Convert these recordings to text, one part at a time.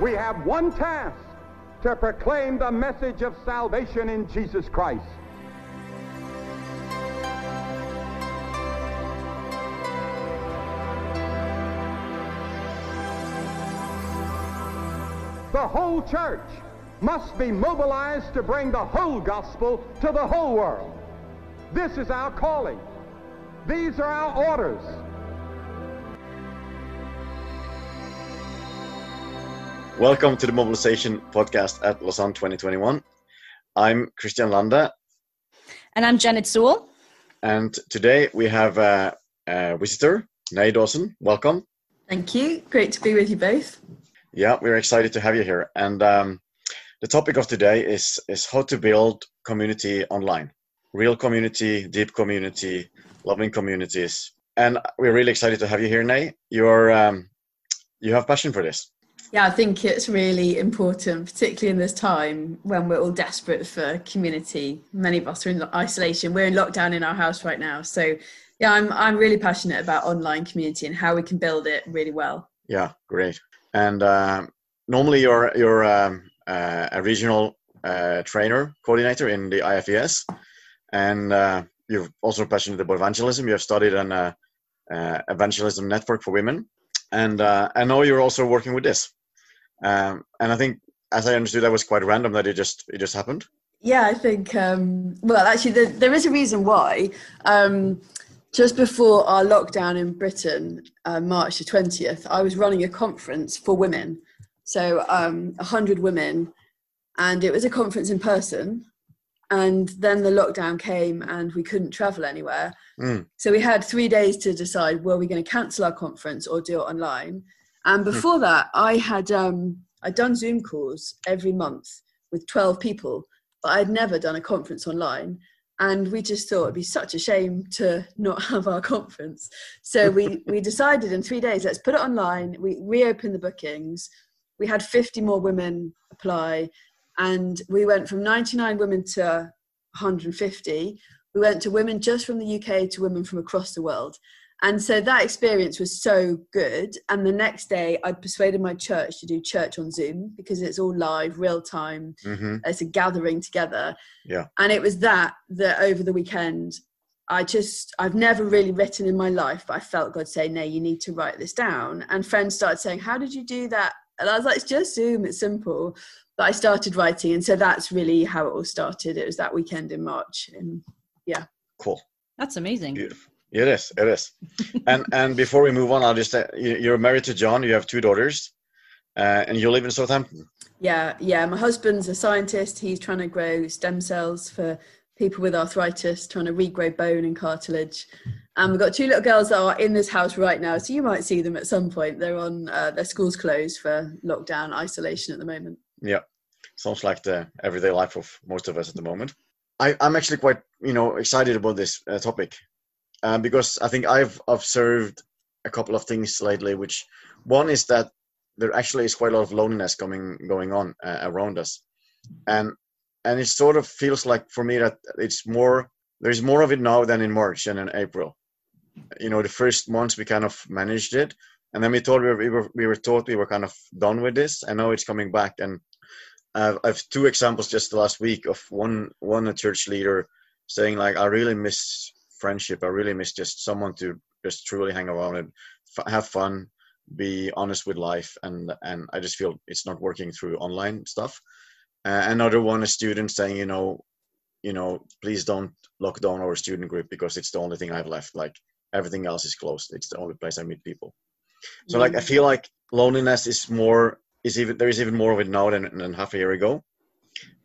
We have one task to proclaim the message of salvation in Jesus Christ. The whole church must be mobilized to bring the whole gospel to the whole world. This is our calling. These are our orders. Welcome to the Mobilization Podcast at Lausanne 2021. I'm Christian Landa. And I'm Janet Sewell. And today we have a, a visitor, Nay Dawson. Welcome. Thank you. Great to be with you both. Yeah, we're excited to have you here. And um, the topic of today is, is how to build community online. Real community, deep community, loving communities. And we're really excited to have you here, Nay. You're, um, you have passion for this. Yeah, I think it's really important, particularly in this time when we're all desperate for community. Many of us are in isolation. We're in lockdown in our house right now. So, yeah, I'm I'm really passionate about online community and how we can build it really well. Yeah, great. And uh, normally, you're you're um, uh, a regional uh, trainer coordinator in the IFES, and uh, you're also passionate about evangelism. You have studied an uh, uh, evangelism network for women, and I know you're also working with this. Um, and I think, as I understood, that was quite random that it just it just happened. Yeah, I think. Um, well, actually, there, there is a reason why. Um, just before our lockdown in Britain, uh, March the twentieth, I was running a conference for women, so um, hundred women, and it was a conference in person. And then the lockdown came, and we couldn't travel anywhere. Mm. So we had three days to decide: were we going to cancel our conference or do it online? And hmm. before that, I had um, I'd done Zoom calls every month with 12 people, but I'd never done a conference online. And we just thought it'd be such a shame to not have our conference. So we, we decided in three days, let's put it online. We reopened the bookings. We had 50 more women apply. And we went from 99 women to 150. We went to women just from the UK to women from across the world. And so that experience was so good. And the next day, I persuaded my church to do church on Zoom because it's all live, real time. Mm-hmm. It's a gathering together. Yeah. And it was that that over the weekend, I just, I've never really written in my life, but I felt God say, no, you need to write this down. And friends started saying, how did you do that? And I was like, it's just Zoom, it's simple. But I started writing. And so that's really how it all started. It was that weekend in March. And yeah. Cool. That's amazing. Beautiful. It is. It is. and and before we move on, I'll just say you're married to John. You have two daughters, uh, and you live in Southampton. Yeah, yeah. My husband's a scientist. He's trying to grow stem cells for people with arthritis, trying to regrow bone and cartilage. And we've got two little girls that are in this house right now, so you might see them at some point. They're on uh, their schools closed for lockdown isolation at the moment. Yeah, sounds like the everyday life of most of us at the moment. I, am actually quite, you know, excited about this uh, topic um, because I think I've observed a couple of things lately. Which one is that there actually is quite a lot of loneliness coming going on uh, around us, and and it sort of feels like for me that it's more there's more of it now than in March and in April. You know, the first months we kind of managed it, and then we thought we were we were, we were thought we were kind of done with this, and now it's coming back. And I've, I've two examples just the last week of one one a church leader saying like I really miss friendship. I really miss just someone to just truly hang around and f- have fun, be honest with life, and and I just feel it's not working through online stuff. Uh, another one, a student saying, you know, you know, please don't lock down our student group because it's the only thing I've left. Like everything else is closed. It's the only place I meet people. So like I feel like loneliness is more is even there is even more of it now than, than half a year ago.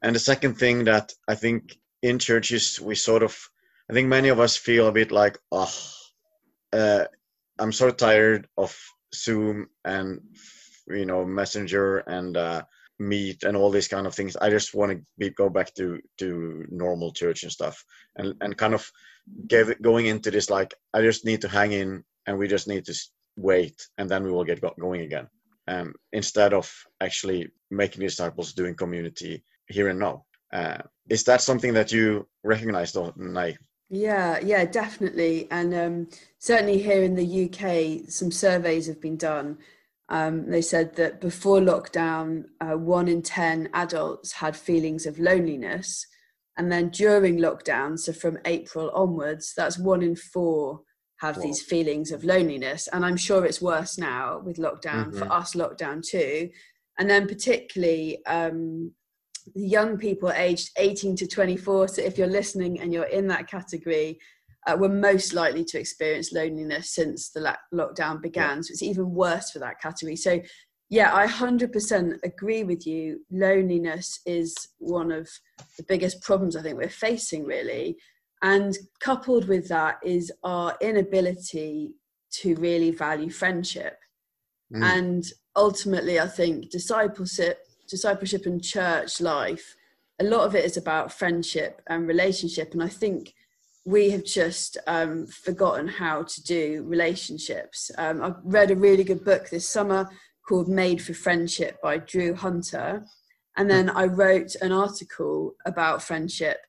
And the second thing that I think in churches we sort of I think many of us feel a bit like, oh, uh, I'm so tired of Zoom and you know Messenger and uh, Meet and all these kind of things. I just want to be, go back to to normal church and stuff, and and kind of give going into this like I just need to hang in and we just need to wait and then we will get going again. Um, instead of actually making disciples doing community here and now. Uh, is that something that you recognize, Nay? Yeah, yeah, definitely. And um, certainly here in the UK, some surveys have been done. Um, they said that before lockdown, uh, one in 10 adults had feelings of loneliness. And then during lockdown, so from April onwards, that's one in four have these feelings of loneliness. And I'm sure it's worse now with lockdown, mm-hmm. for us, lockdown too. And then, particularly, um, the young people aged 18 to 24. So, if you're listening and you're in that category, uh, were most likely to experience loneliness since the la- lockdown began. Yeah. So, it's even worse for that category. So, yeah, I 100% agree with you. Loneliness is one of the biggest problems I think we're facing, really. And coupled with that is our inability to really value friendship. Mm. And ultimately, I think discipleship, discipleship and church life, a lot of it is about friendship and relationship. And I think we have just um, forgotten how to do relationships. Um, I read a really good book this summer called Made for Friendship by Drew Hunter. And then I wrote an article about friendship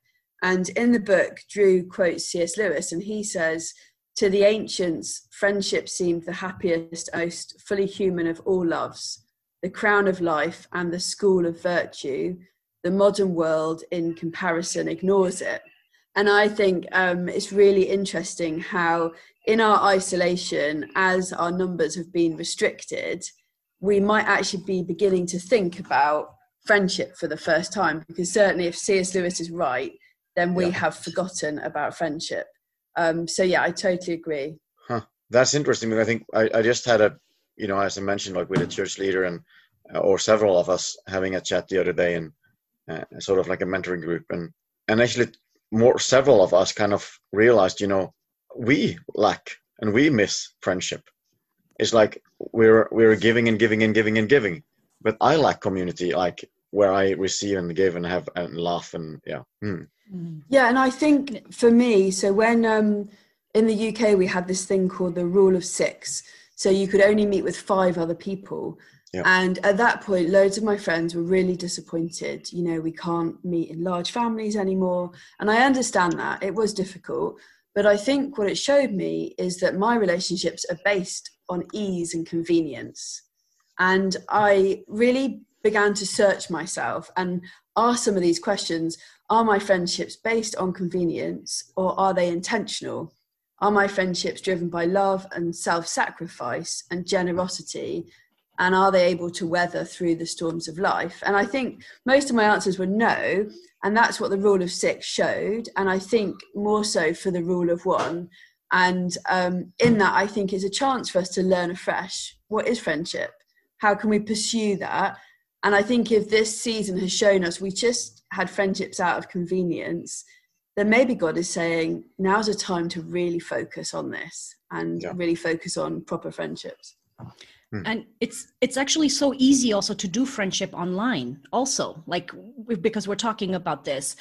and in the book, Drew quotes C.S. Lewis, and he says, To the ancients, friendship seemed the happiest, most fully human of all loves, the crown of life and the school of virtue. The modern world, in comparison, ignores it. And I think um, it's really interesting how, in our isolation, as our numbers have been restricted, we might actually be beginning to think about friendship for the first time. Because certainly, if C.S. Lewis is right, then we yeah. have forgotten about friendship. Um, so yeah, I totally agree. Huh. That's interesting. Because I think I, I just had a, you know, as I mentioned, like with a church leader and uh, or several of us having a chat the other day and uh, sort of like a mentoring group and and actually more several of us kind of realized, you know, we lack and we miss friendship. It's like we're we're giving and giving and giving and giving, but I lack community, like where I receive and give and have and laugh and yeah. Hmm. Mm. Yeah, and I think for me, so when um, in the UK we had this thing called the rule of six, so you could only meet with five other people. Yeah. And at that point, loads of my friends were really disappointed. You know, we can't meet in large families anymore. And I understand that it was difficult. But I think what it showed me is that my relationships are based on ease and convenience. And I really began to search myself and ask some of these questions are my friendships based on convenience or are they intentional? Are my friendships driven by love and self sacrifice and generosity? And are they able to weather through the storms of life? And I think most of my answers were no. And that's what the rule of six showed. And I think more so for the rule of one. And um, in that, I think is a chance for us to learn afresh what is friendship? How can we pursue that? And I think if this season has shown us we just had friendships out of convenience, then maybe God is saying, now's a time to really focus on this and yeah. really focus on proper friendships. Hmm. And it's it's actually so easy also to do friendship online also like because we're talking about this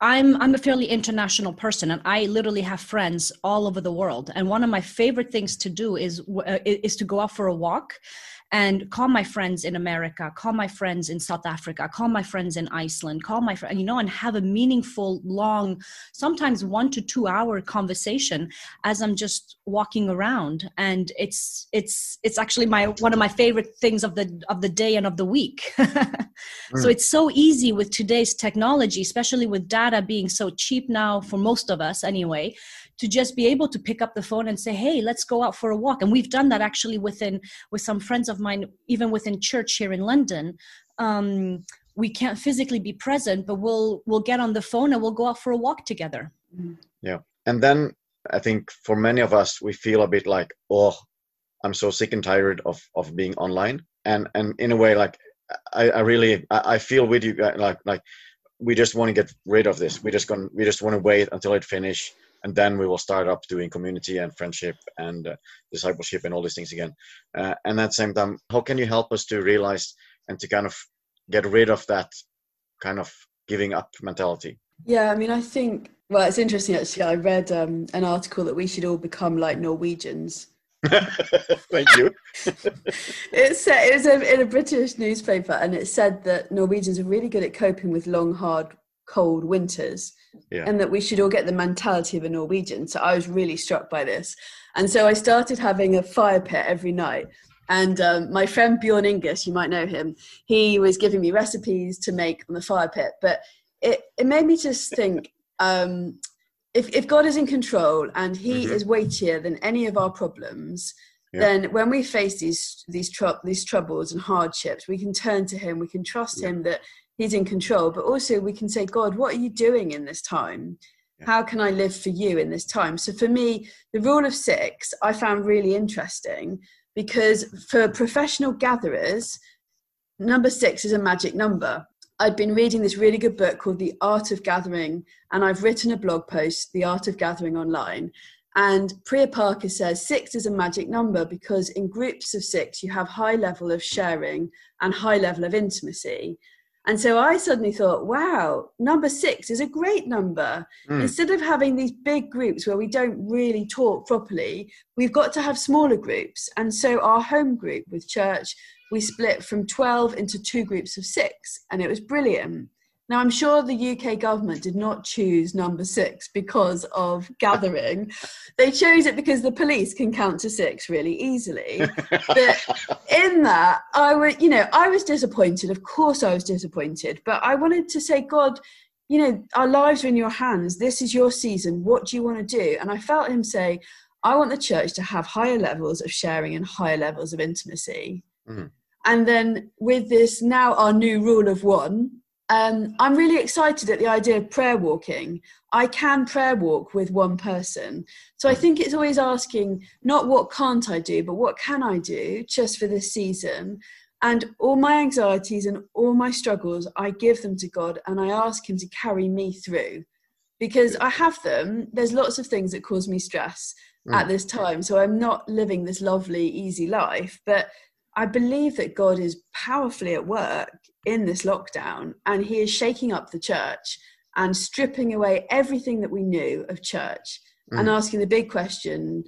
I'm I'm a fairly international person, and I literally have friends all over the world. And one of my favorite things to do is uh, is to go out for a walk and call my friends in America, call my friends in South Africa, call my friends in Iceland, call my friend, you know, and have a meaningful, long, sometimes one to two hour conversation as I'm just walking around. And it's it's it's actually my one of my favorite things of the of the day and of the week. mm. So it's so easy with today's technology, especially with data being so cheap now for most of us anyway, to just be able to pick up the phone and say hey let's go out for a walk. And we've done that actually within with some friends of mine even within church here in london. Um, we can't physically be present but we'll we'll get on the phone and we'll go out for a walk together. Yeah. And then i think for many of us we feel a bit like oh i'm so sick and tired of of being online. And and in a way like i, I really I, I feel with you like like we just want to get rid of this. We just going we just want to wait until it finish and then we will start up doing community and friendship and uh, discipleship and all these things again. Uh, and at the same time how can you help us to realize and to kind of get rid of that kind of giving up mentality? Yeah i mean i think well it's interesting actually. I read um, an article that we should all become like norwegians. Thank you. it said it was in a British newspaper, and it said that Norwegians are really good at coping with long, hard, cold winters, yeah. and that we should all get the mentality of a Norwegian. So I was really struck by this. And so I started having a fire pit every night. And um, my friend Bjorn Ingus, you might know him, he was giving me recipes to make on the fire pit. But it, it made me just think um, if, if God is in control and he mm-hmm. is weightier than any of our problems, yeah. then when we face these these tr- these troubles and hardships, we can turn to Him. We can trust yeah. Him that He's in control. But also, we can say, God, what are you doing in this time? Yeah. How can I live for you in this time? So for me, the rule of six I found really interesting because for professional gatherers, number six is a magic number. I'd been reading this really good book called The Art of Gathering, and I've written a blog post, The Art of Gathering Online. And Priya Parker says six is a magic number because in groups of six, you have high level of sharing and high level of intimacy. And so I suddenly thought, wow, number six is a great number. Mm. Instead of having these big groups where we don't really talk properly, we've got to have smaller groups. And so our home group with church, we split from 12 into two groups of six, and it was brilliant. Now, I'm sure the UK government did not choose number six because of gathering. they chose it because the police can count to six really easily. but in that, I was, you know, I was disappointed. Of course, I was disappointed. But I wanted to say, God, you know, our lives are in your hands. This is your season. What do you want to do? And I felt him say, I want the church to have higher levels of sharing and higher levels of intimacy. Mm-hmm. And then with this now our new rule of one, um, I'm really excited at the idea of prayer walking. I can prayer walk with one person. So I think it's always asking not what can't I do, but what can I do just for this season. And all my anxieties and all my struggles, I give them to God and I ask Him to carry me through because I have them. There's lots of things that cause me stress mm. at this time. So I'm not living this lovely, easy life. But I believe that God is powerfully at work in this lockdown and he is shaking up the church and stripping away everything that we knew of church mm. and asking the big question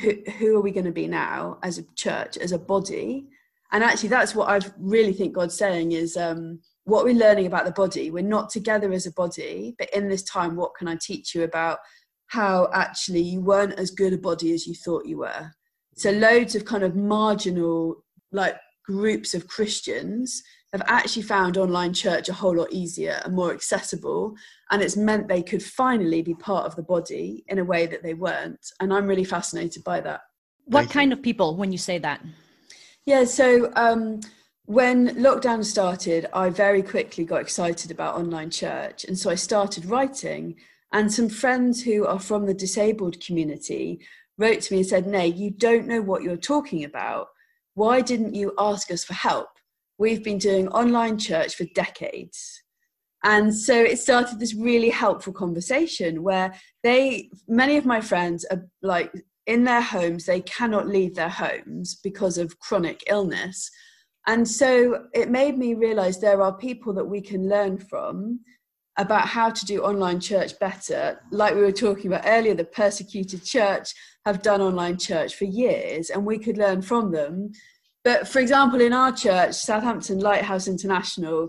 who, who are we going to be now as a church as a body and actually that's what i really think god's saying is um, what we're learning about the body we're not together as a body but in this time what can i teach you about how actually you weren't as good a body as you thought you were so loads of kind of marginal like groups of christians have actually found online church a whole lot easier and more accessible. And it's meant they could finally be part of the body in a way that they weren't. And I'm really fascinated by that. What kind of people when you say that? Yeah, so um, when lockdown started, I very quickly got excited about online church. And so I started writing. And some friends who are from the disabled community wrote to me and said, Nay, you don't know what you're talking about. Why didn't you ask us for help? we've been doing online church for decades. And so it started this really helpful conversation where they, many of my friends are like in their homes, they cannot leave their homes because of chronic illness. And so it made me realize there are people that we can learn from about how to do online church better. Like we were talking about earlier, the persecuted church have done online church for years, and we could learn from them but for example, in our church, Southampton Lighthouse International,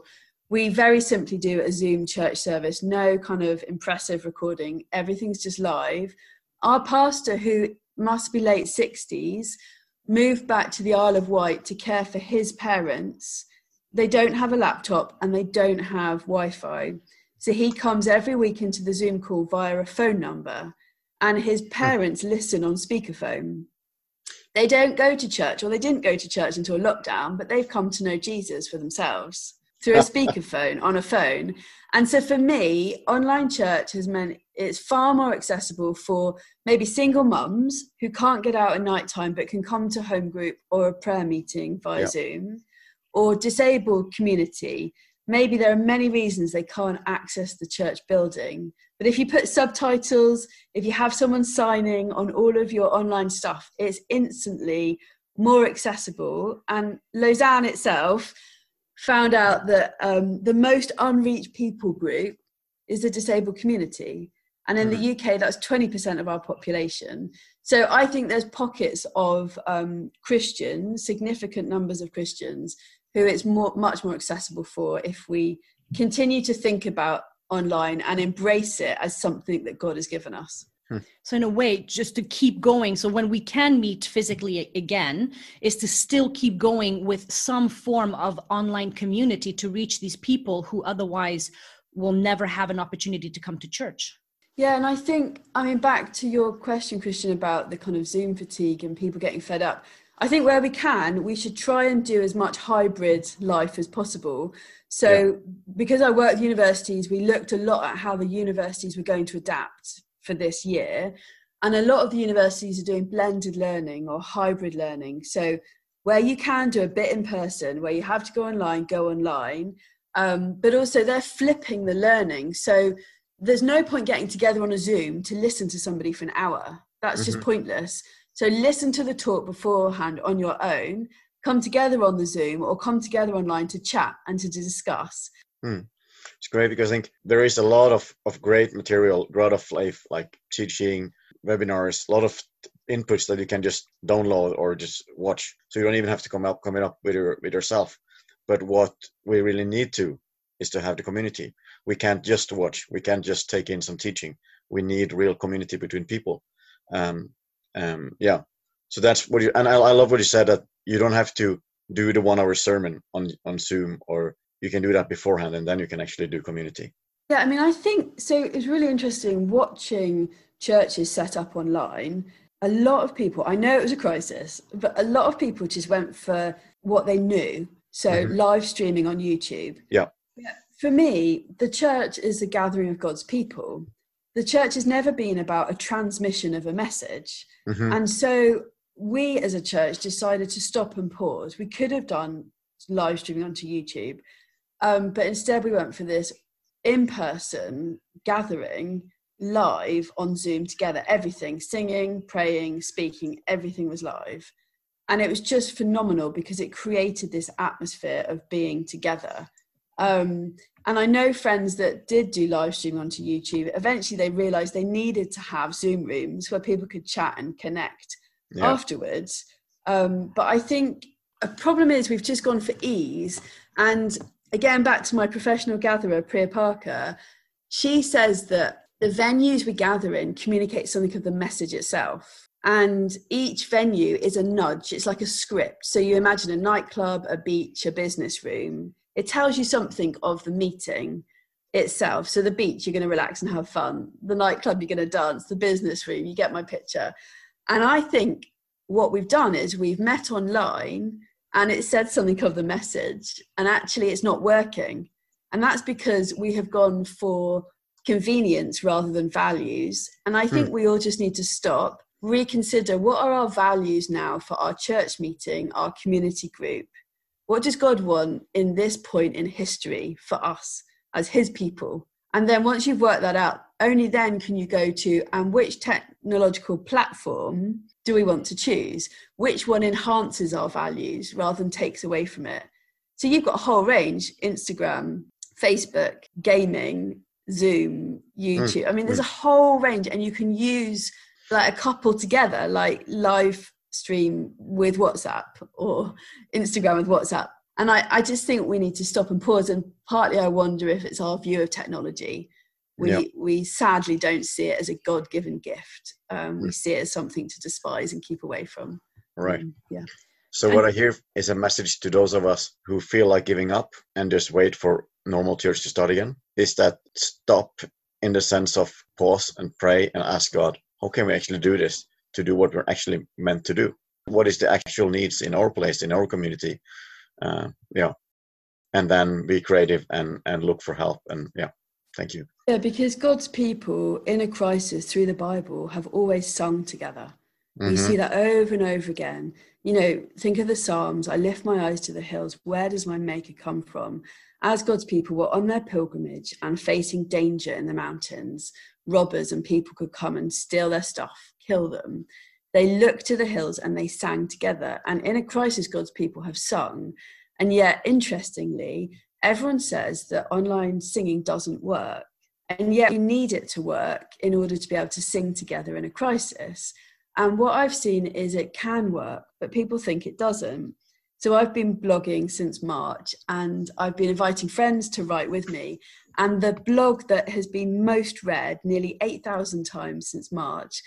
we very simply do a Zoom church service, no kind of impressive recording. Everything's just live. Our pastor, who must be late 60s, moved back to the Isle of Wight to care for his parents. They don't have a laptop and they don't have Wi Fi. So he comes every week into the Zoom call via a phone number, and his hmm. parents listen on speakerphone. They don't go to church or they didn't go to church until lockdown but they've come to know jesus for themselves through a speakerphone on a phone. And so for me online church has meant it's far more accessible for maybe single mums who can't get out at night time but can come to home group or a prayer meeting via yep. zoom or disabled community maybe there are many reasons they can't access the church building but if you put subtitles, if you have someone signing on all of your online stuff, it's instantly more accessible. And Lausanne itself found out that um, the most unreached people group is the disabled community. And in the UK, that's 20% of our population. So I think there's pockets of um, Christians, significant numbers of Christians, who it's more, much more accessible for if we continue to think about online and embrace it as something that God has given us. Hmm. So in a way, just to keep going. So when we can meet physically again, is to still keep going with some form of online community to reach these people who otherwise will never have an opportunity to come to church. Yeah, and I think, I mean, back to your question, Christian, about the kind of Zoom fatigue and people getting fed up. I think where we can, we should try and do as much hybrid life as possible. So, yeah. because I work with universities, we looked a lot at how the universities were going to adapt for this year. And a lot of the universities are doing blended learning or hybrid learning. So, where you can do a bit in person, where you have to go online, go online, um, but also they're flipping the learning. So, there's no point getting together on a Zoom to listen to somebody for an hour. That's mm-hmm. just pointless. So, listen to the talk beforehand on your own, come together on the Zoom or come together online to chat and to discuss. Hmm it's great because I think there is a lot of, of great material, a lot of life, like teaching, webinars, a lot of inputs that you can just download or just watch. So you don't even have to come up coming up with your with yourself. But what we really need to is to have the community. We can't just watch. We can't just take in some teaching. We need real community between people. Um, um, yeah. So that's what you and I, I love what you said that you don't have to do the one hour sermon on on Zoom or you can do that beforehand and then you can actually do community. Yeah i mean i think so it's really interesting watching churches set up online. A lot of people i know it was a crisis but a lot of people just went for what they knew. So mm-hmm. live streaming on youtube. Yeah. For me the church is a gathering of god's people the church has never been about a transmission of a message mm-hmm. and so we as a church decided to stop and pause we could have done live streaming onto youtube um, but instead, we went for this in person gathering live on Zoom together. Everything singing, praying, speaking, everything was live. And it was just phenomenal because it created this atmosphere of being together. Um, and I know friends that did do live streaming onto YouTube, eventually they realized they needed to have Zoom rooms where people could chat and connect yeah. afterwards. Um, but I think a problem is we've just gone for ease. And again, back to my professional gatherer, Priya Parker, she says that the venues we gather in communicate something of the message itself. And each venue is a nudge, it's like a script. So you imagine a nightclub, a beach, a business room. It tells you something of the meeting itself. So the beach, you're going to relax and have fun. The nightclub, you're going to dance. The business room, you get my picture. And I think what we've done is we've met online and it said something of the message and actually it's not working and that's because we have gone for convenience rather than values and i think mm. we all just need to stop reconsider what are our values now for our church meeting our community group what does god want in this point in history for us as his people and then once you've worked that out only then can you go to and which technological platform do we want to choose? Which one enhances our values rather than takes away from it? So you've got a whole range Instagram, Facebook, gaming, Zoom, YouTube. Mm. I mean, there's a whole range, and you can use like a couple together, like live stream with WhatsApp or Instagram with WhatsApp. And I, I just think we need to stop and pause. And partly I wonder if it's our view of technology we yeah. we sadly don't see it as a god-given gift um, we mm. see it as something to despise and keep away from right um, yeah so what i hear is a message to those of us who feel like giving up and just wait for normal church to start again is that stop in the sense of pause and pray and ask god how can we actually do this to do what we're actually meant to do what is the actual needs in our place in our community uh, yeah and then be creative and and look for help and yeah Thank you. Yeah, because God's people in a crisis through the Bible have always sung together. Mm-hmm. You see that over and over again. You know, think of the Psalms I lift my eyes to the hills. Where does my Maker come from? As God's people were on their pilgrimage and facing danger in the mountains, robbers and people could come and steal their stuff, kill them. They looked to the hills and they sang together. And in a crisis, God's people have sung. And yet, interestingly, everyone says that online singing doesn't work. And yet we need it to work in order to be able to sing together in a crisis. And what I've seen is it can work, but people think it doesn't. So I've been blogging since March and I've been inviting friends to write with me. And the blog that has been most read, nearly 8,000 times since March,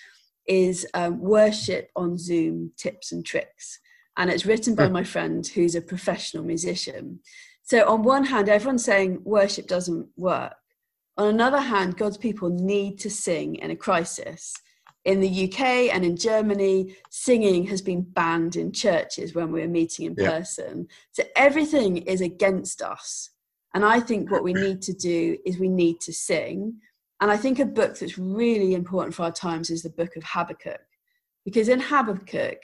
is um, Worship on Zoom Tips and Tricks. And it's written by hmm. my friend who's a professional musician. So, on one hand, everyone's saying worship doesn't work. On another hand, God's people need to sing in a crisis. In the UK and in Germany, singing has been banned in churches when we're meeting in yeah. person. So everything is against us. And I think what we need to do is we need to sing. And I think a book that's really important for our times is the book of Habakkuk. Because in Habakkuk,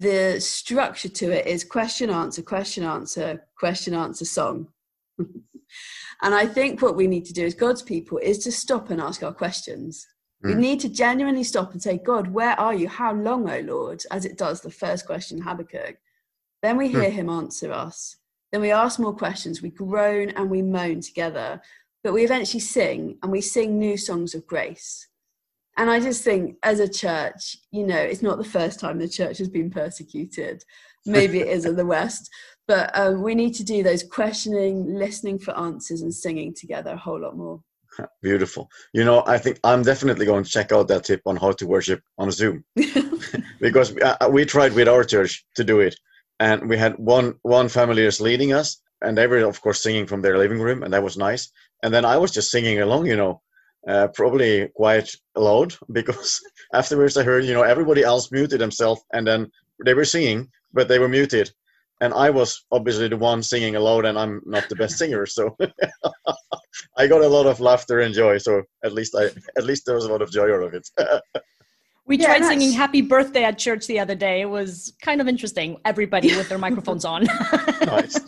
the structure to it is question, answer, question, answer, question, answer, song. and I think what we need to do as God's people is to stop and ask our questions. Mm. We need to genuinely stop and say, God, where are you? How long, O Lord? As it does the first question, Habakkuk. Then we hear mm. him answer us. Then we ask more questions. We groan and we moan together. But we eventually sing and we sing new songs of grace. And I just think, as a church, you know, it's not the first time the church has been persecuted. Maybe it is in the West, but um, we need to do those questioning, listening for answers, and singing together a whole lot more. Beautiful. You know, I think I'm definitely going to check out that tip on how to worship on Zoom because we, uh, we tried with our church to do it, and we had one one family is leading us, and they were of course singing from their living room, and that was nice. And then I was just singing along, you know, uh, probably quite loud because afterwards I heard, you know, everybody else muted themselves, and then they were singing, but they were muted, and I was obviously the one singing aloud, and I'm not the best singer, so I got a lot of laughter and joy. So at least I, at least there was a lot of joy out of it. we yeah, tried singing "Happy Birthday" at church the other day. It was kind of interesting. Everybody with their microphones on. nice.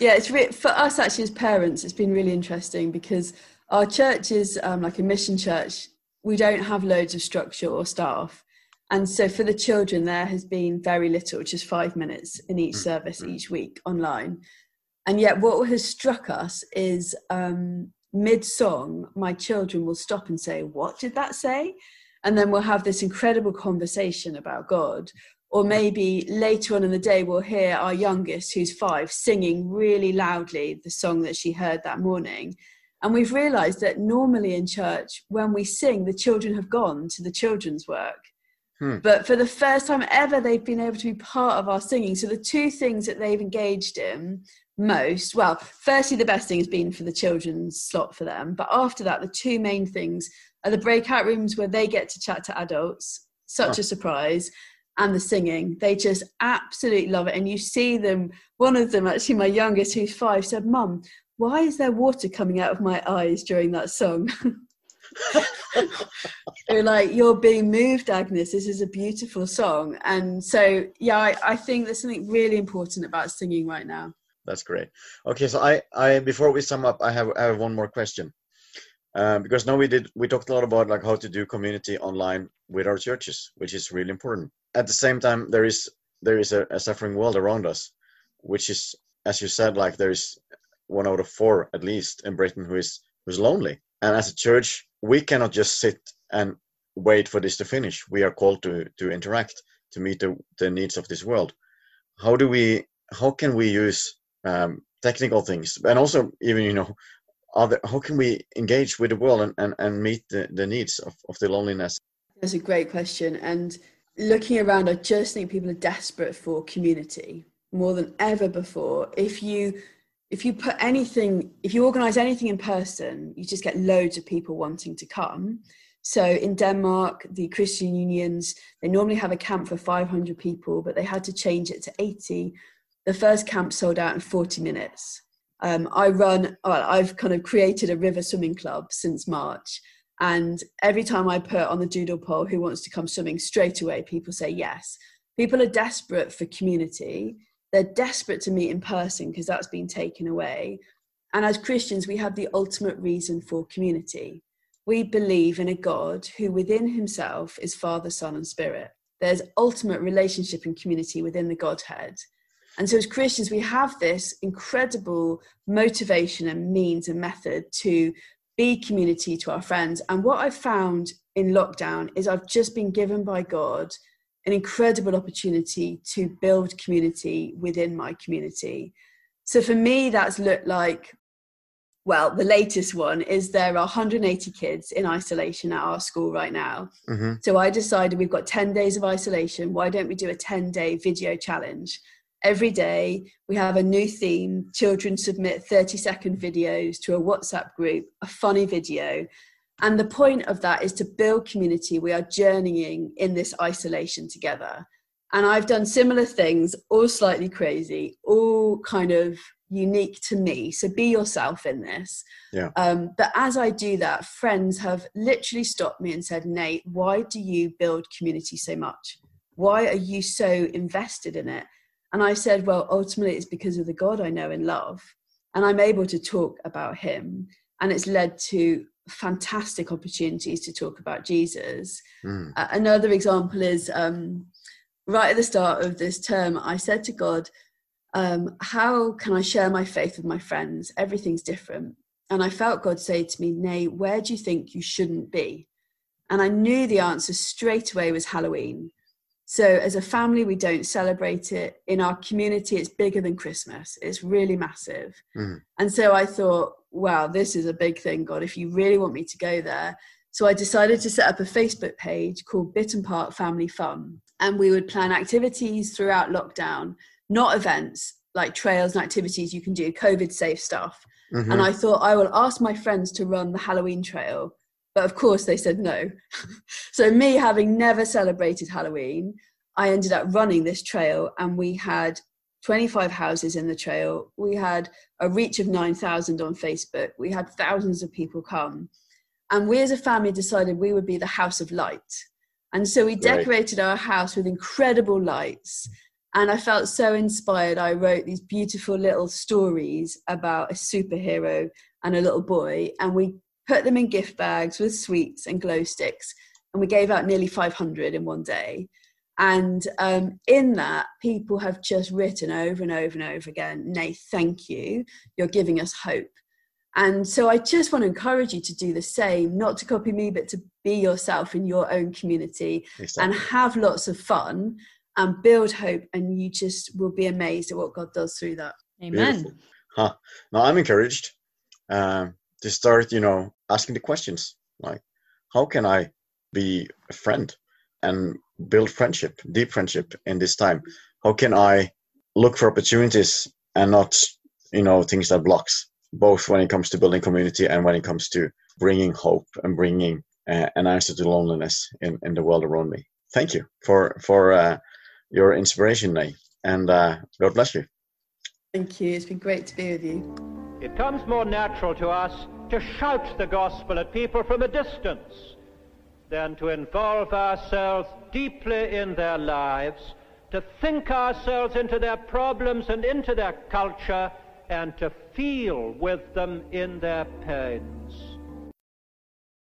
yeah, it's re- for us actually as parents. It's been really interesting because our church is um, like a mission church. We don't have loads of structure or staff. And so for the children, there has been very little, which is five minutes in each mm. service each week online. And yet, what has struck us is um, mid song, my children will stop and say, What did that say? And then we'll have this incredible conversation about God. Or maybe later on in the day, we'll hear our youngest, who's five, singing really loudly the song that she heard that morning. And we've realized that normally in church, when we sing, the children have gone to the children's work. Hmm. But for the first time ever, they've been able to be part of our singing. So the two things that they've engaged in most, well, firstly, the best thing has been for the children's slot for them. But after that, the two main things are the breakout rooms where they get to chat to adults, such oh. a surprise, and the singing. They just absolutely love it. And you see them, one of them, actually, my youngest, who's five, said, Mum, why is there water coming out of my eyes during that song? They're like, you're being moved, Agnes. This is a beautiful song. And so, yeah, I, I think there's something really important about singing right now. That's great. Okay, so I, I before we sum up, I have, I have one more question. Um, because now we did we talked a lot about like how to do community online with our churches, which is really important. At the same time, there is there is a, a suffering world around us, which is, as you said, like there is one out of four at least in Britain who is who's lonely. And as a church, we cannot just sit and wait for this to finish. We are called to to interact to meet the, the needs of this world. How do we? How can we use um, technical things and also even you know other, how can we engage with the world and, and, and meet the, the needs of, of the loneliness? That's a great question. And looking around, I just think people are desperate for community more than ever before. If you if you put anything, if you organize anything in person, you just get loads of people wanting to come. So in Denmark, the Christian unions, they normally have a camp for 500 people, but they had to change it to 80. The first camp sold out in 40 minutes. Um, I run, well, I've kind of created a river swimming club since March. And every time I put on the doodle poll who wants to come swimming, straight away people say yes. People are desperate for community they're desperate to meet in person because that's been taken away. And as Christians, we have the ultimate reason for community. We believe in a God who within himself is Father, Son, and Spirit. There's ultimate relationship and community within the Godhead. And so, as Christians, we have this incredible motivation and means and method to be community to our friends. And what I've found in lockdown is I've just been given by God an incredible opportunity to build community within my community. So for me, that's looked like well, the latest one is there are 180 kids in isolation at our school right now. Mm-hmm. So I decided we've got 10 days of isolation. Why don't we do a 10 day video challenge? Every day we have a new theme. Children submit 30 second videos to a WhatsApp group, a funny video. And the point of that is to build community. We are journeying in this isolation together. And I've done similar things, all slightly crazy, all kind of unique to me. So be yourself in this. Yeah. Um, but as I do that, friends have literally stopped me and said, Nay, why do you build community so much? Why are you so invested in it? And I said, well, ultimately it's because of the God I know and love. And I'm able to talk about him. And it's led to fantastic opportunities to talk about Jesus. Mm. Uh, another example is um, right at the start of this term, I said to God, um, How can I share my faith with my friends? Everything's different. And I felt God say to me, Nay, where do you think you shouldn't be? And I knew the answer straight away was Halloween. So, as a family, we don't celebrate it. In our community, it's bigger than Christmas, it's really massive. Mm. And so I thought, wow, this is a big thing, God, if you really want me to go there. So I decided to set up a Facebook page called Bitterne Park Family Fun. And we would plan activities throughout lockdown, not events like trails and activities you can do, COVID safe stuff. Mhm. And I thought I will ask my friends to run the Halloween trail. But of course, they said no. so, me having never celebrated Halloween, I ended up running this trail, and we had 25 houses in the trail. We had a reach of 9,000 on Facebook. We had thousands of people come. And we as a family decided we would be the house of light. And so we Right. decorated our house with incredible lights. And I felt so inspired. I wrote these beautiful little stories about a superhero and a little boy. And we put them in gift bags with sweets and glow sticks. And we gave out nearly 500 in one day. And um, in that, people have just written over and over and over again, Nay, thank you. You're giving us hope. And so I just want to encourage you to do the same, not to copy me, but to be yourself in your own community Exactly. and have lots of fun and build hope. And you just will be amazed at what God does through that. Amen. Beautiful. Huh. Now I'm encouraged um, to start, you know, asking the questions like, how can I be a friend and build friendship, deep friendship in this time? How can I look for opportunities and not, you know, things that blocks, both when it comes to building community and when it comes to bringing hope and bringing uh, an answer to loneliness in, in the world around me. Thank you for for uh, your inspiration, Nay, and uh, God bless you. Thank you. It's been great to be with you. It comes more natural to us to shout the gospel at people from a distance than to involve ourselves deeply in their lives, to think ourselves into their problems and into their culture, and to feel with them in their pains.